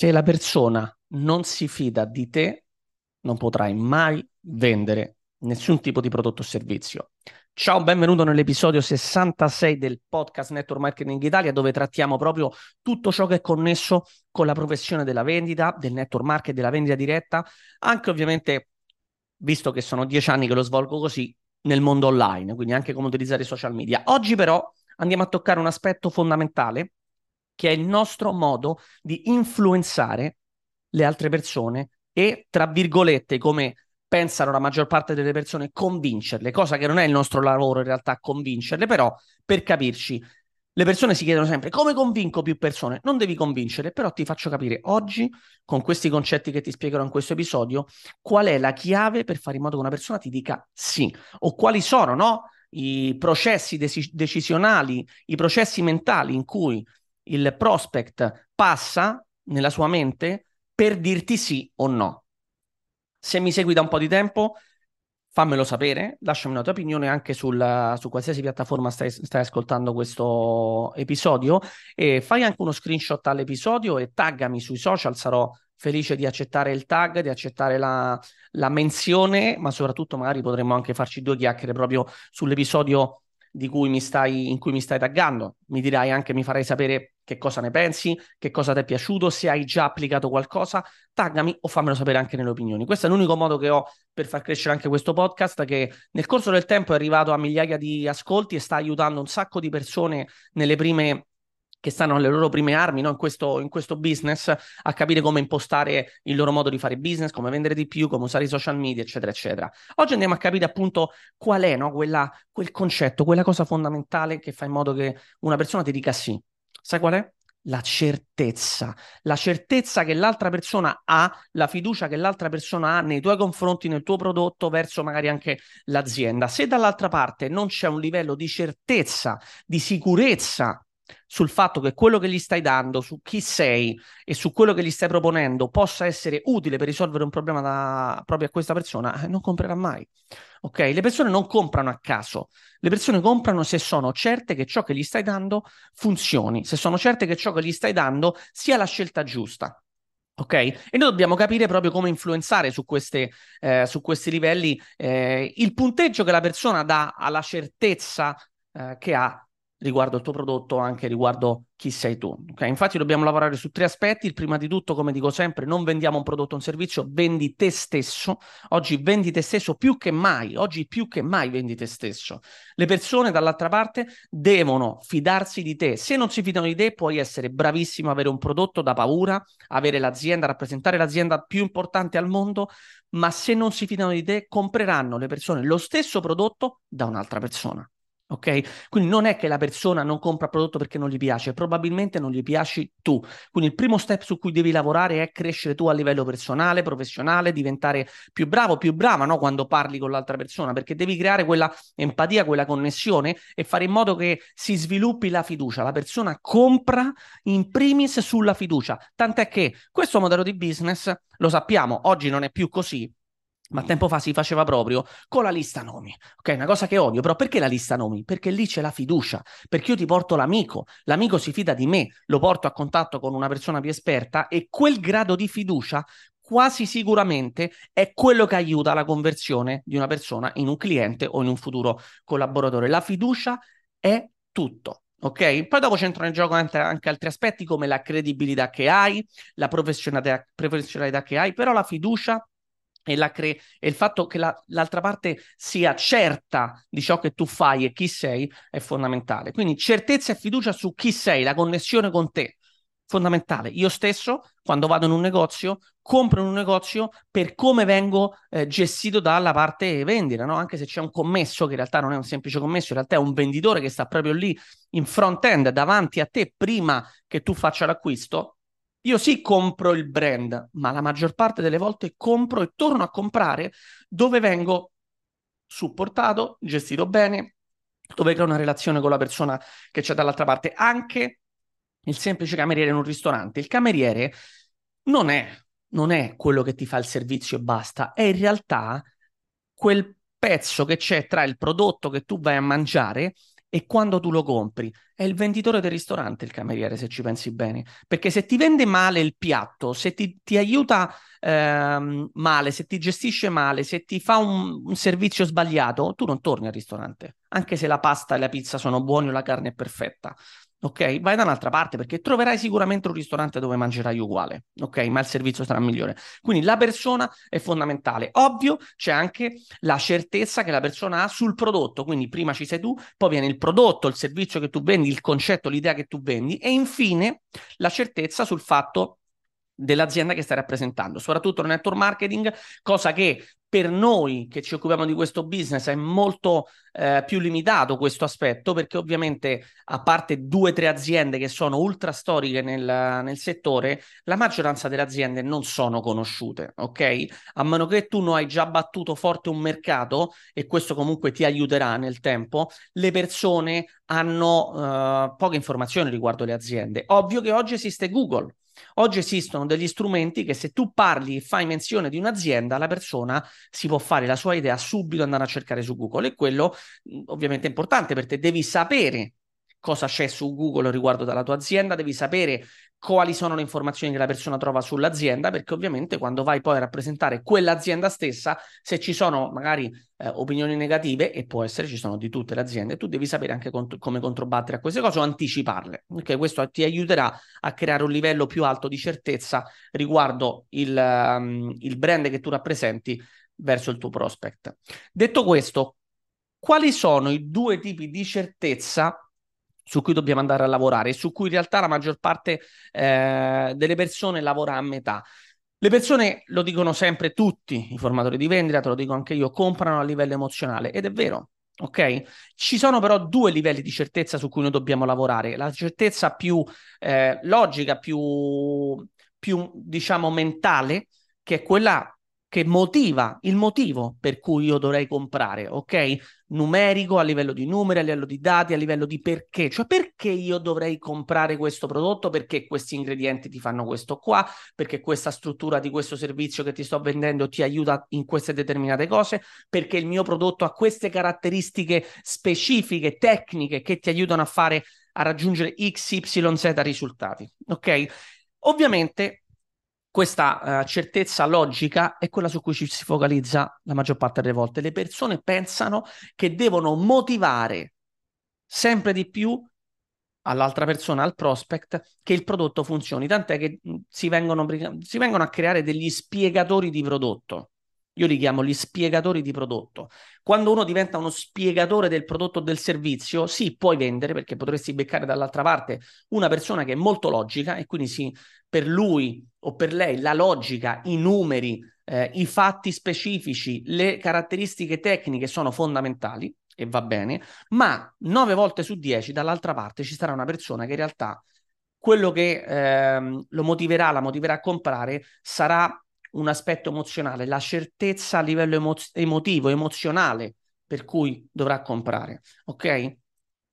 Se la persona non si fida di te, non potrai mai vendere nessun tipo di prodotto o servizio. Ciao, benvenuto nell'episodio 66 del podcast Network Marketing Italia, dove trattiamo proprio tutto ciò che è connesso con la professione della vendita, del network marketing, della vendita diretta, anche ovviamente, visto che sono dieci anni che lo svolgo così, nel mondo online, quindi anche come utilizzare i social media. Oggi però andiamo a toccare un aspetto fondamentale che è il nostro modo di influenzare le altre persone e, tra virgolette, come pensano la maggior parte delle persone, convincerle, cosa che non è il nostro lavoro in realtà convincerle, però per capirci, le persone si chiedono sempre come convinco più persone? Non devi convincere, però ti faccio capire oggi, con questi concetti che ti spiegherò in questo episodio, qual è la chiave per fare in modo che una persona ti dica sì, o quali sono, no? I processi dec- decisionali, i processi mentali in cui il prospect passa nella sua mente per dirti sì o no. Se mi segui da un po' di tempo, fammelo sapere, lasciami una tua opinione anche sul, su qualsiasi piattaforma stai, stai, ascoltando questo episodio e fai anche uno screenshot all'episodio e taggami sui social, sarò felice di accettare il tag, di accettare la, la menzione, ma soprattutto magari potremmo anche farci due chiacchiere proprio sull'episodio di cui stai, in cui mi stai taggando. Mi dirai anche, mi farai sapere che cosa ne pensi, che cosa ti è piaciuto, se hai già applicato qualcosa, taggami o fammelo sapere anche nelle opinioni. Questo è l'unico modo che ho per far crescere anche questo podcast che nel corso del tempo è arrivato a migliaia di ascolti e sta aiutando un sacco di persone nelle prime che stanno alle loro prime armi no? in, questo, in, questo, business a capire come impostare il loro modo di fare business, come vendere di più, come usare i social media, eccetera, eccetera. Oggi andiamo a capire appunto qual è no? Quella, quel concetto, quella cosa fondamentale che fa in modo che una persona ti dica sì. Sai qual è? La certezza, la certezza che l'altra persona ha, la fiducia che l'altra persona ha nei tuoi confronti, nel tuo prodotto, verso magari anche l'azienda. Se dall'altra parte non c'è un livello di certezza, di sicurezza sul fatto che quello che gli stai dando, su chi sei e su quello che gli stai proponendo possa essere utile per risolvere un problema da, proprio a questa persona, eh, non comprerà mai. Ok? Le persone non comprano a caso, le persone comprano se sono certe che ciò che gli stai dando funzioni, se sono certe che ciò che gli stai dando sia la scelta giusta. Ok? E noi dobbiamo capire proprio come influenzare su, queste, eh, su questi livelli eh, il punteggio che la persona dà alla certezza eh, che ha riguardo il tuo prodotto, anche riguardo chi sei tu. Okay? Infatti dobbiamo lavorare su tre aspetti. Il prima di tutto, come dico sempre, non vendiamo un prodotto o un servizio, vendi te stesso. Oggi vendi te stesso più che mai, oggi più che mai vendi te stesso. Le persone dall'altra parte devono fidarsi di te. Se non si fidano di te, puoi essere bravissimo, avere un prodotto da paura, avere l'azienda, rappresentare l'azienda più importante al mondo, ma se non si fidano di te, compreranno le persone lo stesso prodotto da un'altra persona. Ok? Quindi non è che la persona non compra il prodotto perché non gli piace, probabilmente non gli piaci tu. Quindi il primo step su cui devi lavorare è crescere tu a livello personale, professionale, diventare più bravo, più brava no? quando parli con l'altra persona, perché devi creare quella empatia, quella connessione e fare in modo che si sviluppi la fiducia. La persona compra in primis sulla fiducia. Tant'è che questo modello di business, lo sappiamo, oggi non è più così, ma tempo fa si faceva proprio con la lista nomi. Ok, una cosa che odio, però perché la lista nomi? Perché lì c'è la fiducia, perché io ti porto l'amico, l'amico si fida di me, lo porto a contatto con una persona più esperta e quel grado di fiducia quasi sicuramente è quello che aiuta la conversione di una persona in un cliente o in un futuro collaboratore. La fiducia è tutto. Ok? Poi dopo c'entrano in gioco anche, altri aspetti come la credibilità che hai, la professionalità, professionalità che hai, però la fiducia e, la cre- e il fatto che la, l'altra parte sia certa di ciò che tu fai e chi sei è fondamentale. Quindi certezza e fiducia su chi sei, la connessione con te, fondamentale. Io stesso, quando vado in un negozio, compro in un negozio per come vengo eh, gestito dalla parte vendita, no? anche se c'è un commesso che in realtà non è un semplice commesso, in realtà è un venditore che sta proprio lì in front-end davanti a te prima che tu faccia l'acquisto, io sì compro il brand, ma la maggior parte delle volte compro e torno a comprare dove vengo supportato, gestito bene, dove creo una relazione con la persona che c'è dall'altra parte. Anche il semplice cameriere in un ristorante. Il cameriere non è, non è quello che ti fa il servizio e basta, è in realtà quel pezzo che c'è tra il prodotto che tu vai a mangiare e quando tu lo compri è il venditore del ristorante il cameriere, se ci pensi bene. Perché se ti vende male il piatto, se ti, ti aiuta ehm, male, se ti gestisce male, se ti fa un, un, servizio sbagliato, tu non torni al ristorante, anche se la pasta e la pizza sono buoni o la carne è perfetta ok? Vai da un'altra parte perché troverai sicuramente un ristorante dove mangerai uguale, ok? Ma il servizio sarà migliore. Quindi la persona è fondamentale. Ovvio, c'è anche la certezza che la persona ha sul prodotto, quindi prima ci sei tu, poi viene il prodotto, il servizio che tu vendi, il concetto, l'idea che tu vendi e infine la certezza sul fatto dell'azienda che stai rappresentando, soprattutto nel network marketing, cosa che per noi che ci occupiamo di questo business è molto eh, più limitato questo aspetto perché ovviamente a parte due o tre aziende che sono ultra storiche nel, nel, settore, la maggioranza delle aziende non sono conosciute, ok? A meno che tu non hai già battuto forte un mercato e questo comunque ti aiuterà nel tempo, le persone hanno uh, poche informazioni riguardo le aziende. Ovvio che oggi esiste Google, Oggi esistono degli strumenti che se tu parli e fai menzione di un'azienda, la persona si può fare la sua idea subito andare a cercare su Google. E quello ovviamente è importante perché devi sapere cosa c'è su Google riguardo dalla tua azienda, devi sapere quali sono le informazioni che la persona trova sull'azienda, perché ovviamente quando vai poi a rappresentare quell'azienda stessa, se ci sono magari eh, opinioni negative, e può essere, ci sono di tutte le aziende, tu devi sapere anche cont- come controbattere a queste cose o anticiparle. Okay? Questo ti aiuterà a creare un livello più alto di certezza riguardo il, um, il brand che tu rappresenti verso il tuo prospect. Detto questo, quali sono i due tipi di certezza su cui dobbiamo andare a lavorare e su cui in realtà la maggior parte eh, delle persone lavora a metà. Le persone lo dicono sempre tutti, i formatori di vendita, te lo dico anche io, comprano a livello emozionale ed è vero. Ok? Ci sono però due livelli di certezza su cui noi dobbiamo lavorare. La certezza più eh, logica, più, più diciamo mentale, che è quella che motiva il motivo per cui io dovrei comprare, ok? Numerico, a livello di numeri, a livello di dati, a livello di perché, cioè perché io dovrei comprare questo prodotto, perché questi ingredienti ti fanno questo qua, perché questa struttura di questo servizio che ti sto vendendo ti aiuta in queste determinate cose, perché il mio prodotto ha queste caratteristiche specifiche, tecniche che ti aiutano a fare a raggiungere XYZ risultati, ok? Ovviamente questa uh, certezza logica è quella su cui ci si focalizza la maggior parte delle volte. Le persone pensano che devono motivare sempre di più all'altra persona, al prospect, che il prodotto funzioni, tant'è che si vengono, si vengono a creare degli spiegatori di prodotto. Io li chiamo gli spiegatori di prodotto. Quando uno diventa uno spiegatore del prodotto o del servizio, sì, puoi vendere perché potresti beccare dall'altra parte una persona che è molto logica e quindi sì, per lui o per lei la logica, i numeri, eh, i fatti specifici, le caratteristiche tecniche sono fondamentali e va bene, ma nove volte su dieci dall'altra parte ci sarà una persona che in realtà quello che ehm, lo motiverà, la motiverà a comprare sarà un aspetto emozionale, la certezza a livello emo- emotivo, emozionale per cui dovrà comprare, ok?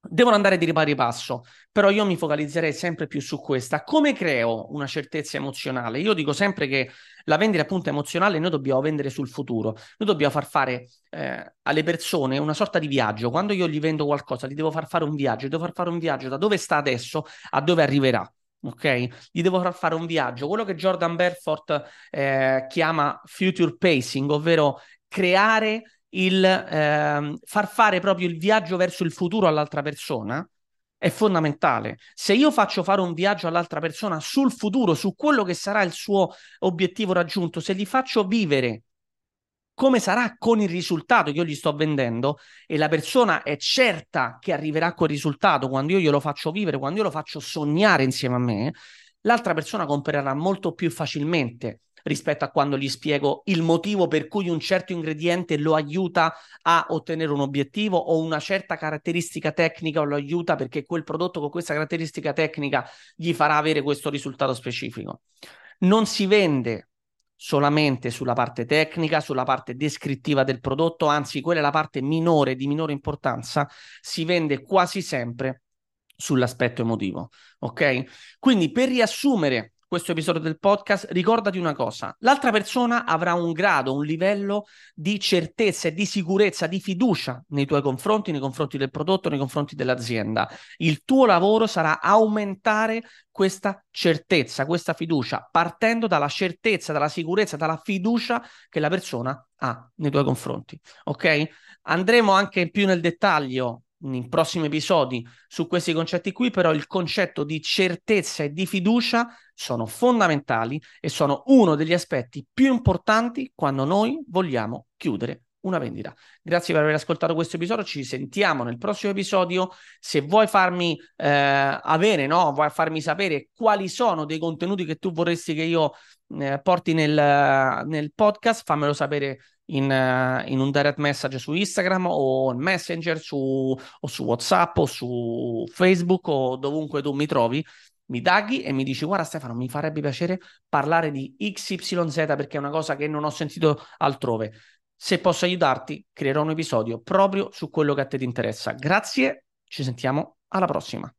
Devono andare di pari passo, però io mi focalizzerei sempre più su questa. Come creo una certezza emozionale? Io dico sempre che la vendita appunto emozionale noi dobbiamo vendere sul futuro, noi dobbiamo far fare eh, alle persone una sorta di viaggio. Quando io gli vendo qualcosa, gli devo far fare un viaggio, devo far fare un viaggio da dove sta adesso a dove arriverà ok? Gli devo far fare un viaggio, quello che Jordan Belfort eh, chiama future pacing, ovvero creare il eh, far fare proprio il viaggio verso il futuro all'altra persona è fondamentale. Se io faccio fare un viaggio all'altra persona sul futuro, su quello che sarà il suo obiettivo raggiunto, se gli faccio vivere come sarà con il risultato che io gli sto vendendo e la persona è certa che arriverà quel risultato quando io glielo faccio vivere, quando io lo faccio sognare insieme a me, l'altra persona comprerà molto più facilmente rispetto a quando gli spiego il motivo per cui un certo ingrediente lo aiuta a ottenere un obiettivo o una certa caratteristica tecnica lo aiuta perché quel prodotto con questa caratteristica tecnica gli farà avere questo risultato specifico. Non si vende solamente sulla parte tecnica, sulla parte descrittiva del prodotto, anzi quella è la parte minore di minore importanza, si vende quasi sempre sull'aspetto emotivo, ok? Quindi per riassumere questo episodio del podcast, ricordati una cosa, l'altra persona avrà un grado, un livello di certezza e di sicurezza, di fiducia nei tuoi confronti, nei confronti del prodotto, nei confronti dell'azienda. Il tuo lavoro sarà aumentare questa certezza, questa fiducia, partendo dalla certezza, dalla sicurezza, dalla fiducia che la persona ha nei tuoi confronti. Ok? Andremo anche più nel dettaglio in prossimi episodi su questi concetti qui, però il concetto di certezza e di fiducia sono fondamentali e sono uno degli aspetti più importanti quando noi vogliamo chiudere una vendita. Grazie per aver ascoltato questo episodio, ci sentiamo nel prossimo episodio. Se vuoi farmi eh, avere, no, vuoi farmi sapere quali sono dei contenuti che tu vorresti che io eh, porti nel, nel podcast, fammelo sapere in, uh, in, un direct message su Instagram o in Messenger su, o su WhatsApp o su Facebook o dovunque tu mi trovi. Mi tagli e mi dici: Guarda, Stefano, mi farebbe piacere parlare di XYZ perché è una cosa che non ho sentito altrove. Se posso aiutarti, creerò un episodio proprio su quello che a te ti interessa. Grazie, ci sentiamo alla prossima.